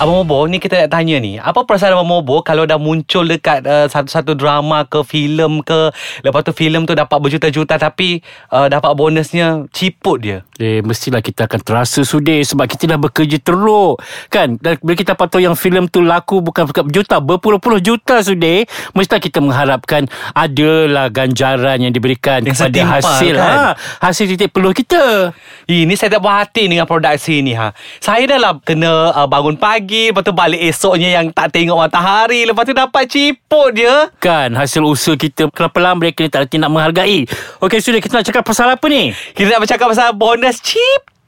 Abang Mobo ni kita nak tanya ni Apa perasaan Abang Mobo Kalau dah muncul dekat uh, Satu-satu drama ke filem ke Lepas tu filem tu dapat berjuta-juta Tapi uh, dapat bonusnya Ciput dia Eh, mestilah kita akan terasa sudi sebab kita dah bekerja teruk. Kan? Dan bila kita tahu yang filem tu laku bukan berjuta, berpuluh-puluh juta sudi, mestilah kita mengharapkan adalah ganjaran yang diberikan Yang kepada setimpal, hasil kan? ha, hasil titik peluh kita. Ini saya tak puas hati dengan produksi ni ha. Saya dah lah kena uh, bangun pagi Lepas tu balik esoknya yang tak tengok matahari. Lepas tu dapat ciput dia Kan hasil usaha kita Kenapa mereka ni tak nak menghargai? Okey sudah kita nak cakap pasal apa ni? Kita nak bercakap pasal bonus ciput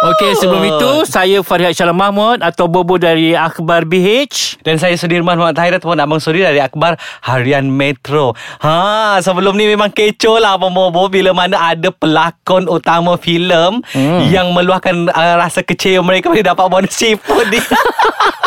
Okey sebelum itu Saya Farihat Syalam Mahmud Atau Bobo dari Akhbar BH Dan saya Sudirman Muhammad Tahir Ataupun Abang Sudi dari Akbar Harian Metro. Ha, Sebelum ni memang kecoh lah Abang Bobo Bila mana ada pelakon utama filem hmm. Yang meluahkan uh, rasa kecewa mereka Bila dapat bonus ciput ni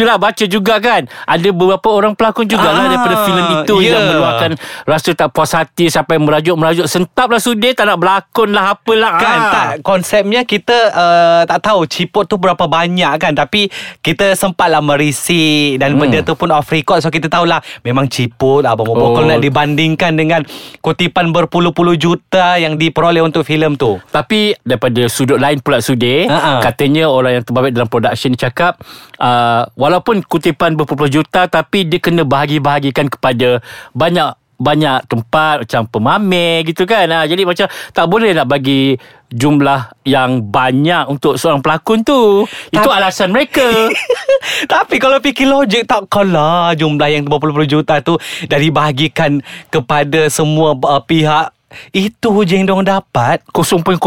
Itulah baca juga kan Ada beberapa orang pelakon jugalah Ah, Daripada filem itu ya. Yang meluahkan Rasa tak puas hati Sampai merajuk-merajuk Sentap lah sudir Tak nak berlakon lah Apalah Kan Ah. tak Konsepnya kita uh, Tak tahu Ciput tu berapa banyak kan Tapi Kita sempatlah merisi Dan hmm. benda tu pun off record So kita tahulah Memang ciput Abang Bobo Oh. Kalau nak dibandingkan dengan Kutipan berpuluh-puluh juta Yang diperoleh untuk filem tu Tapi daripada sudut lain pula Sudir Ha-ha. Katanya orang yang terbabit dalam production cakap uh, Walaupun kutipan berpuluh juta Tapi dia kena bahagi-bahagikan kepada Banyak banyak tempat macam pemamer gitu kan. Ha, jadi macam tak boleh nak bagi jumlah yang banyak untuk seorang pelakon tu. Itu alasan mereka. Tapi kalau fikir logik Takkanlah jumlah yang berpuluh-puluh juta tu Dah dibahagikan kepada semua uh, pihak. Itu je yang diorang dapat. 0.01%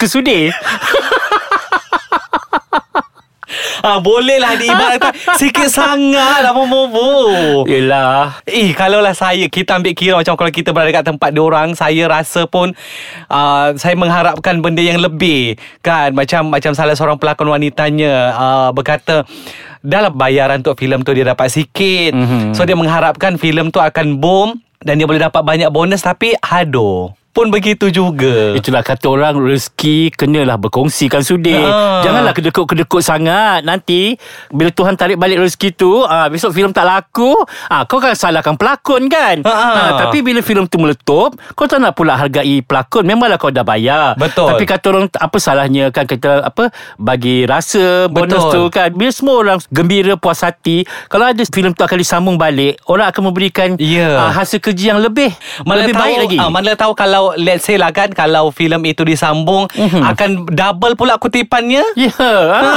ke sudir Ah bolehlah diibaratkan. Sikit sangat lah Momo. Yelah. Eh kalau lah saya Kita ambil kira Macam kalau kita berada kat tempat orang Saya rasa pun uh, Saya mengharapkan benda yang lebih. Kan Macam macam salah seorang pelakon wanitanya uh, Berkata Dalam bayaran untuk filem tu Dia dapat sikit. Mm-hmm. So dia mengharapkan filem tu akan boom Dan dia boleh dapat banyak bonus Tapi aduh Pun begitu juga Itulah kata orang rezeki kenalah berkongsi kan sudir. Ha. Janganlah kedekut-kedekut sangat. Nanti bila Tuhan tarik balik rezeki tu, ah besok filem tak laku, ah kau kan salahkan pelakon kan. Ha. Ah, tapi bila filem tu meletup, kau tak nak pula hargai pelakon. Memanglah kau dah bayar. Betul. Tapi kata orang apa salahnya kan kita apa bagi rasa bonus Betul. tu kan. Bila semua orang gembira puas hati, kalau ada filem tu akan disambung balik, orang akan memberikan Ya. ah, hasil kerja yang lebih lebih tahu, baik lagi. Ah, mana tahu kalau let's say lah kan kalau filem itu disambung Mhm. akan double pula kutipannya. Ya. Ha,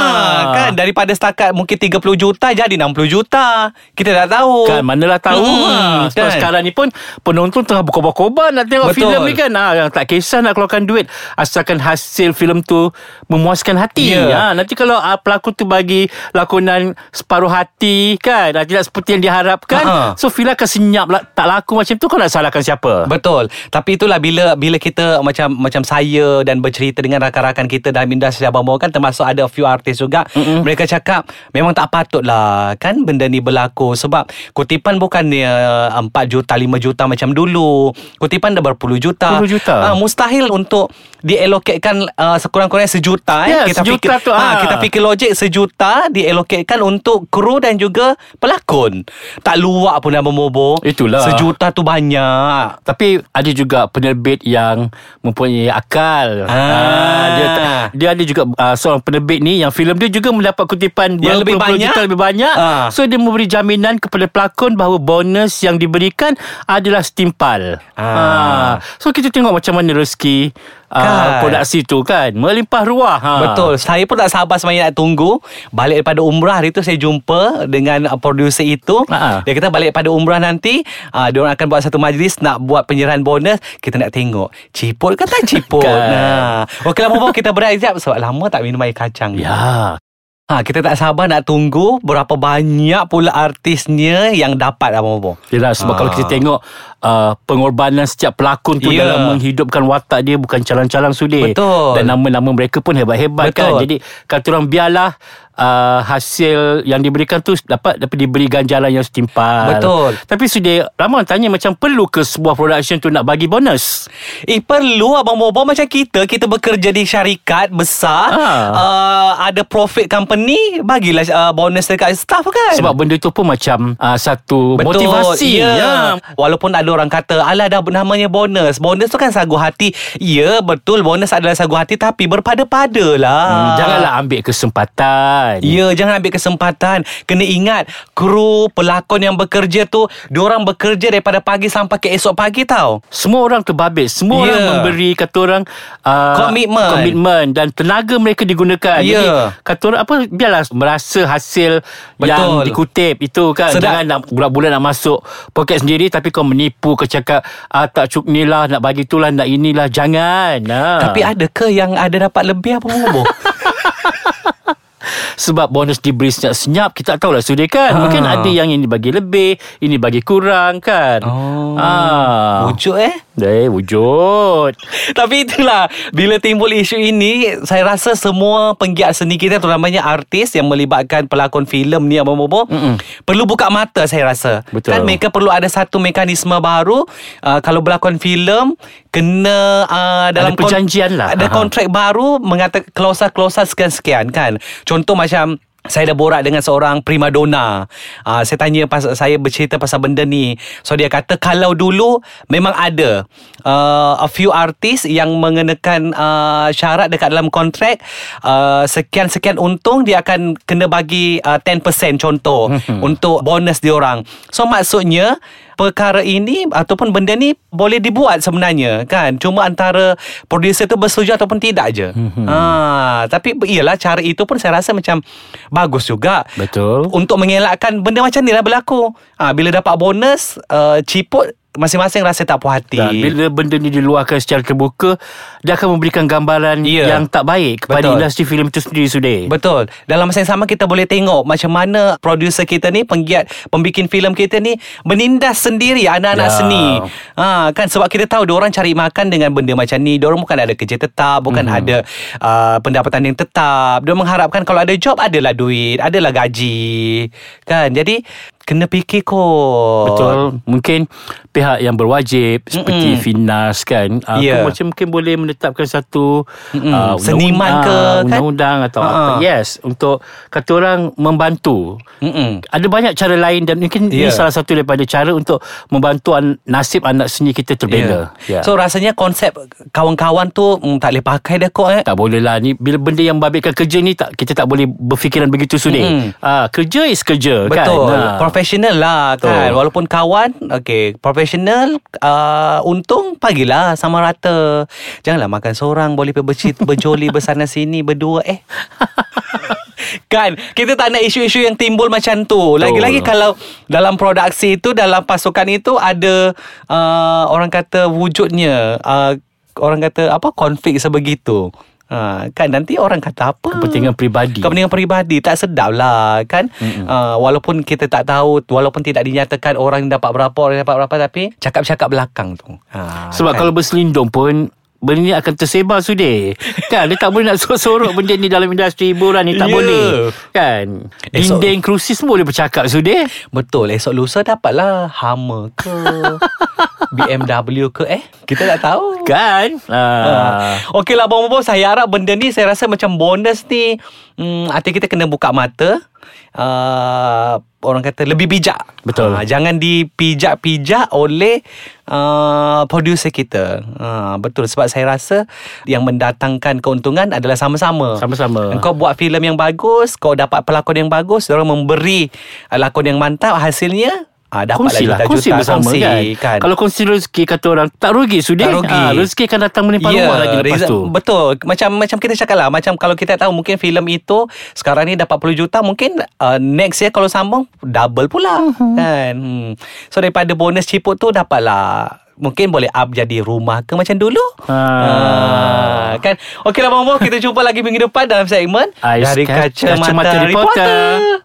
kan daripada setakat mungkin 30 juta jadi 60 juta. Kita tak tahu. Kan manalah tahu Hmm, ha, Sebab kan? sekarang ni pun Penonton tengah berkobar-kobar Nak tengok Betul. filem ni kan ha, tak kisah nak keluarkan duit Asalkan hasil filem tu Memuaskan hati Ya. ha, Nanti kalau uh, pelakon tu bagi Lakonan separuh hati kan ha, Tidak seperti yang diharapkan Ha. So filem akan senyap lah, Tak laku macam tu Kau nak salahkan siapa? Betul. Tapi itulah bila bila kita macam macam saya dan bercerita dengan rakan-rakan kita dalam industri abang kan termasuk ada a few artis juga. Mm-mm. Mereka cakap memang tak patutlah kan benda ni berlaku sebab kutipan bukannya 4 juta 5 juta macam dulu. Kutipan dah berpuluh juta. Puluh juta. Ah, mustahil untuk dialokatkan uh, sekurang-kurangnya sejuta eh. kita sejuta fikir tu, ah, ah. kita fikir logik sejuta dialokatkan untuk kru dan juga pelakon. Tak luak pun abang Bobo. Itulah. Sejuta tu banyak. Tapi ada juga penerbit yang mempunyai akal. Ah. dia dia ada juga uh, seorang penerbit ni yang filem dia juga mendapat kutipan Yang lebih banyak? juta lebih banyak. Ah. So dia memberi jaminan kepada pelakon bahawa bonus yang diberikan adalah setimpal. Ah. So kita tengok macam mana rezeki Kan. uh, produksi tu kan melimpah ruah. Ha. Betul Saya pun tak sabar sebenarnya nak tunggu Balik daripada umrah Hari tu saya jumpa Dengan uh, producer itu Ha-ha. Dia kata balik daripada umrah nanti uh, Dia orang akan buat satu majlis Nak buat penyerahan bonus Kita nak tengok Ciput ke tak ciput Kan. nah. Okey lah Bobo Kita berehat sekejap Sebab lama tak minum air kacang Ya. ha, Kita tak sabar nak tunggu Berapa banyak pula artisnya Yang dapat Abang Bobo Yelah sebab Ah. kalau kita tengok uh, pengorbanan setiap pelakon tu Ya. dalam menghidupkan watak dia bukan calang-calang sudi. Betul. Dan nama-nama mereka pun hebat-hebat kan. Betul. Jadi kata orang biarlah uh, hasil yang diberikan tu dapat dapat diberi ganjaran yang setimpal. Betul. Tapi sudi ramai orang tanya macam perlu ke sebuah production tu nak bagi bonus? Eh perlu Abang Bobo Macam kita Kita bekerja di syarikat besar Ha. uh, Ada profit company Bagilah uh, bonus dekat staff kan Sebab benda tu pun macam uh, satu motivasi. ya. Ya. Walaupun ada orang kata Alah dah namanya bonus Bonus tu kan sagu hati Ya betul Bonus adalah sagu hati Tapi berpada-pada lah Hmm, janganlah ambil kesempatan. Ya, jangan ambil kesempatan. Kena ingat, kru, pelakon yang bekerja tu, diorang bekerja daripada pagi sampai ke esok pagi tau. Semua orang terbabit Semua Ya. orang memberi Kata orang uh, Komitmen. Komitmen Dan tenaga mereka digunakan Ya. Jadi Kata orang apa Biarlah merasa hasil Betul. Yang dikutip Itu kan Sedap. Jangan nak bulan-bulan nak masuk Poket sendiri Tapi kau menipu Kau cakap ah, Tak cukup ni lah Nak bagi tu lah Nak inilah Jangan ah. Tapi ada ke yang ada dapat lebih apa Bobo? Sebab bonus diberi senyap-senyap Kita tak tahulah sudah kan Ha. Mungkin ada yang ini bagi lebih Ini bagi kurang kan Oh. ah. Wujud eh? Eh wujud Tapi itulah Bila timbul isu ini Saya rasa semua penggiat seni kita Terutamanya artis Yang melibatkan pelakon filem ni Abang Bobo Mm-mm. Perlu buka mata saya rasa Betul. Kan mereka perlu ada satu mekanisme baru uh, Kalau berlakon filem Kena uh, dalam Ada perjanjian lah. Ada Aha. kontrak baru Mengatakan klausa-klausa sekian-sekian kan Contoh macam saya dah borak dengan seorang primadona. Uh, saya tanya pas saya bercerita pasal benda ni. So dia kata kalau dulu memang ada uh, a few artis yang mengenakan uh, syarat dekat dalam kontrak uh, sekian-sekian untung dia akan kena bagi uh, 10% contoh untuk bonus dia orang. So maksudnya perkara ini ataupun benda ni boleh dibuat sebenarnya kan? Cuma antara producer tu bersetuju ataupun tidak je. Ha tapi iyalah cara itu pun saya rasa macam bagus juga. Betul. untuk mengelakkan benda macam ni lah berlaku. Ha, bila dapat bonus uh, ciput masing-masing rasa tak puas hati Dan bila benda ni diluahkan secara terbuka Dia akan memberikan gambaran Ya. yang tak baik Kepada Betul. industri filem itu sendiri sudah Betul. Dalam masa yang sama kita boleh tengok macam mana producer kita ni, penggiat pembikin filem kita ni menindas sendiri anak-anak Ya. seni. Ha kan sebab kita tahu orang cari makan dengan benda macam ni. Diorang bukan ada kerja tetap, bukan Mhm. ada uh, pendapatan yang tetap. Dia mengharapkan kalau ada job adalah duit, adalah gaji. Kan? Jadi kena fikir kot. Betul Mungkin pihak yang berwajib Seperti Mm-mm. Finas kan uh, Ya. Macam mungkin boleh menetapkan satu Mm-mm. uh, Seniman undang- ke, ah, kan? Undang-undang atau Ha. apa Yes Untuk kata orang membantu Mm-mm. ada banyak cara lain dan mungkin Ya. ini salah satu daripada cara untuk membantu an- nasib anak seni kita terbela. Yeah. So rasanya konsep kawan-kawan tu mm, tak boleh pakai dah kok eh. tak boleh lah ni bila benda yang membabitkan kerja ni tak kita tak boleh berfikiran begitu sudah. Mm-mm. Ah kerja is kerja kan. Betul Ah. Profesional lah kan. Walaupun kawan Okay Profesional uh, Untung Pagilah sama rata. Janganlah makan seorang Boleh bercit, berjoli Bersana sini Berdua Eh. Kan? Kita tak nak isu-isu yang timbul macam tu. Lagi-lagi kalau Dalam produksi itu Dalam pasukan itu Ada uh, Orang kata wujudnya uh, Orang kata Apa Konflik sebegitu Ha, kan nanti orang kata apa? Kepentingan peribadi. Kepentingan peribadi. Tak sedap lah Kan? Uh, Walaupun kita tak tahu Walaupun tidak dinyatakan Orang dapat berapa Orang dapat berapa Tapi Cakap-cakap belakang tu. Ha, Sebab kalau berselindung pun Benda ni akan tersebar sudah Kan? Dia tak boleh nak sorok-sorok Benda ni dalam industri hiburan ni. Tak Ya. boleh. Kan? Esok- Dinding kerusi semua boleh bercakap sudah Betul. Esok lusa dapatlah Hummer ke? BMW ke? Eh Kita tak tahu. Kan? Ah. Okey lah Saya harap benda ni Saya rasa macam bonus ni. Hmm, Hati kita kena buka mata uh, Orang kata Lebih bijak Betul. Ah, Jangan dipijak-pijak Oleh uh, Producer kita uh, Betul Sebab saya rasa Yang mendatangkan keuntungan Adalah sama-sama Sama-sama. Kau buat filem yang bagus Kau dapat pelakon yang bagus Orang memberi uh, Lakon yang mantap Hasilnya Ah, dapatlah Kongsi lah Kongsi bersama kongsi, kan. kan. Kalau kongsi rezeki Kata orang Tak rugi sudah Tak rugi. Ah, Rezeki akan datang menimpa rumah lagi lepas tu Betul Macam macam kita cakap lah Macam kalau kita tahu Mungkin filem itu Sekarang ni dapat 40 juta Mungkin uh, next year Kalau sambung Double pula uh-huh. Kan hmm. So daripada bonus ciput tu Dapatlah Mungkin boleh up jadi rumah ke macam dulu Ah. Ah, Kan Okey lah Bang Bo Kita jumpa lagi minggu depan Dalam segmen Ais Dari Kacamata Kacamata Reporter. Reporter